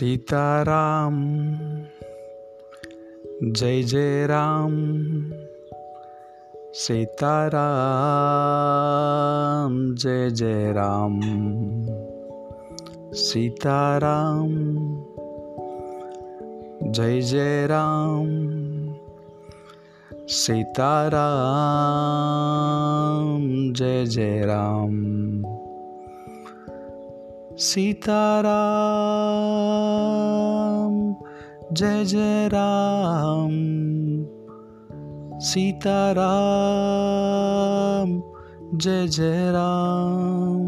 सीताराम जय जय राम सीताराम जय जय राम सीताराम जय जय राम सीताराम जय जय राम સીતારામ, જય જય રામ. સીતારામ, જય જય રામ.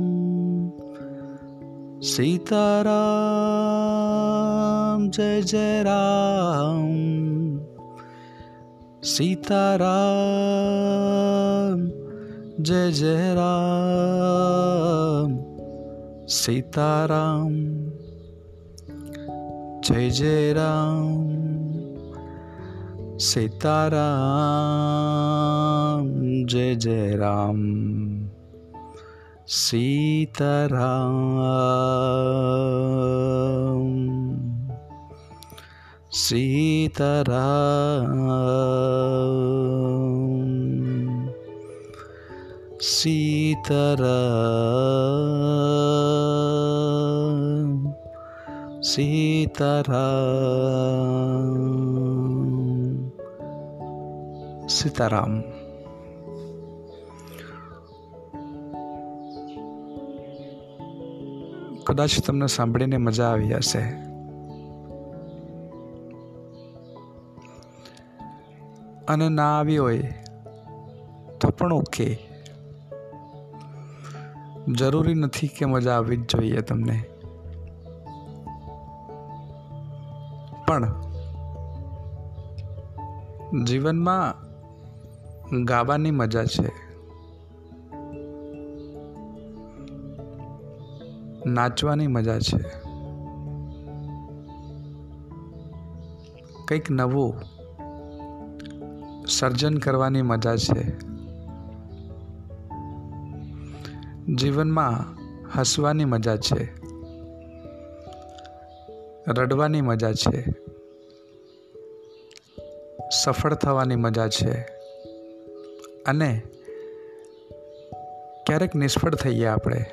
સીતારામ, જય જય રામ. સીતારામ, જય જય રામ. સીતારામ જય જય રામ સીતારામ જય જય રામ સીતારામ સીતારામ સીતારામ. સીતારામ સીતારામ કદાચ તમને સાંભળીને મજા આવી હશે. અને ના આવી હોય તો પણ ઓકે. જરૂરી નથી કે મજા આવવી જ જોઈએ તમને. પણ જીવનમાં ગાવાની મજા છે. નાચવાની મજા છે. કંઈક નવું સર્જન કરવાની મજા છે. જીવનમાં હસવાની મજા છે. રડવાની મજા છે. સફળ થવાની મજા છે. અને ક્યારેક નિષ્ફળ થઈએ આપણે,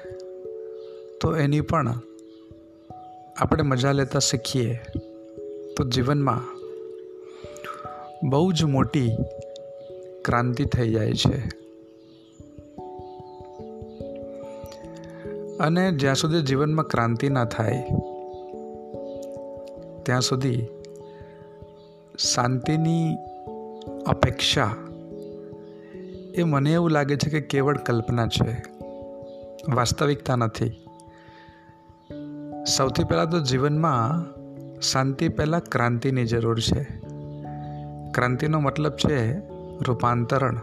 તો એની પણ આપણે મજા લેતા શીખીએ. તો જીવનમાં બહુ જ મોટી ક્રાંતિ થઈ જાય છે. અને જ્યાં સુધી જીવનમાં ક્રાંતિ ના થાય ત્યાં સુધી શાંતિની અપેક્ષા એ મને એવું લાગે છે કે કેવળ કલ્પના છે. વાસ્તવિકતા નથી. સૌથી પહેલાં તો જીવનમાં શાંતિ પહેલાં ક્રાંતિની જરૂર છે. ક્રાંતિનો મતલબ છે રૂપાંતરણ.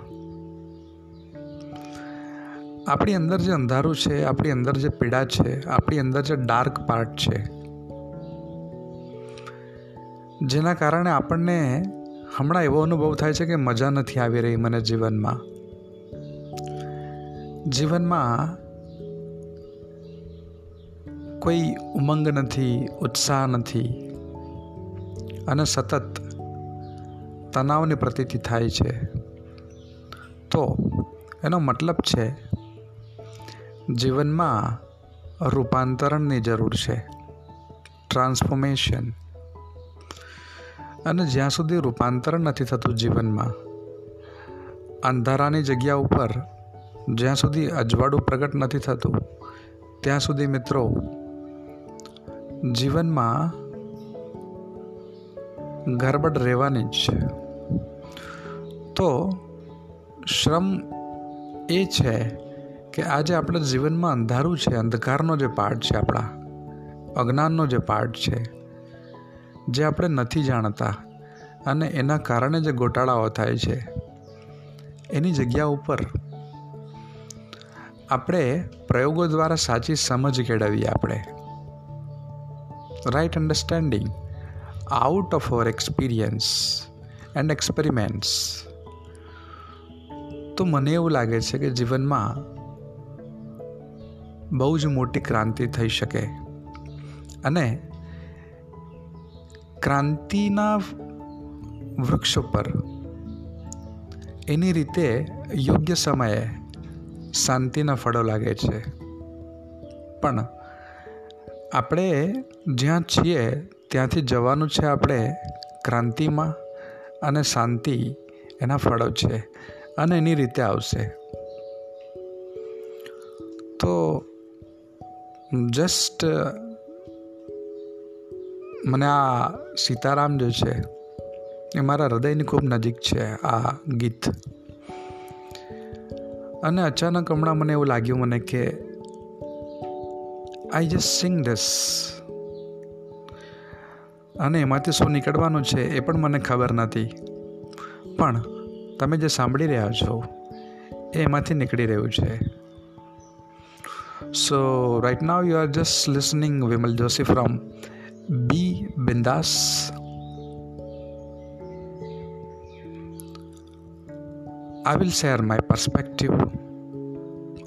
આપણી અંદર જે અંધારું છે, આપણી અંદર જે પીડા છે, આપણી અંદર જે ડાર્ક પાર્ટ છે જેના કારણે આપણને હમણાં એવો અનુભવ થાય છે કે મજા નથી આવી રહી મને જીવનમાં. જીવનમાં કોઈ ઉમંગ નથી, ઉત્સાહ નથી અને સતત તણાવની પ્રતીતિ થાય છે. તો એનો મતલબ છે, જીવનમાં રૂપાંતરણની જરૂર છે. ટ્રાન્સફોર્મેશન અને જ્યાં સુધી રૂપાંતરણ નથી થતું જીવનમાં, અંધારાની જગ્યા ઉપર, જ્યાં સુધી અજવાળું પ્રગટ નથી થતું, ત્યાં સુધી મિત્રો, જીવનમાં ગરબડ રહેવાની જ છે. તો શ્રમ એ છે કે આજે આપણા જીવનમાં અંધારું છે, અંધકારનો જે પાર્ટ છે આપણા, અજ્ઞાનનો જે પાર્ટ છે, જે આપણે નથી જાણતા. અને એના કારણે જે ગોટાળાઓ થાય છે. એની જગ્યા ઉપર આપણે પ્રયોગો દ્વારા સાચી સમજ કેળવીએ આપણે. Right understanding out of our experience and experiments તો મને એવું લાગે છે કે જીવનમાં બહુ જ મોટી ક્રાંતિ થઈ શકે. અને ક્રાંતિના વૃક્ષ પર. એની રીતે યોગ્ય સમયે શાંતિના ફળો લાગે છે. પણ આપણે જ્યાં છીએ ત્યાંથી જવાનું છે આપણે ક્રાંતિમાં અને શાંતિ એના ફળો છે અને એની રીતે આવશે. તો જસ્ટ મને આ સીતારામ જે છે એ મારા હૃદયની ખૂબ નજીક છે આ ગીત. અને અચાનક હમણાં મને એવું લાગ્યું મને કે આઈ જસ્ટ સિંગ ધીસ અને એમાંથી શું નીકળવાનું છે એ પણ મને ખબર નથી. પણ તમે જે સાંભળી રહ્યા છો, એ એમાંથી નીકળી રહ્યું છે. So right now you are just listening Vimal Joshi from be Bindaas I will share my perspective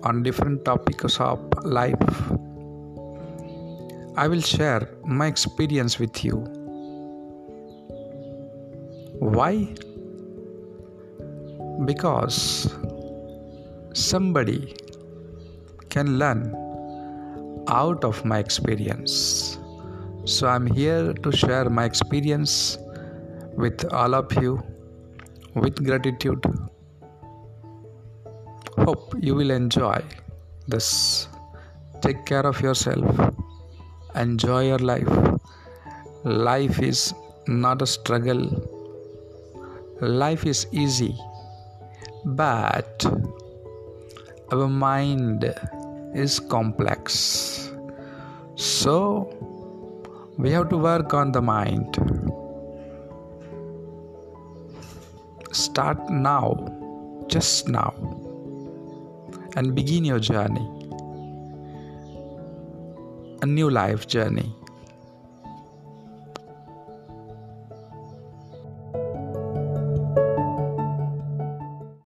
on different topics of life. I will share my experience with you. Why? Because somebody can learn out of my experience. So I'm here to share my experience with all of you with gratitude. Hope you will enjoy this. Take care of yourself. Enjoy your life. Life is not a struggle. Life is easy. But our mind is complex. So we have to work on the mind. Start now, just now, and begin your journey. A new life journey.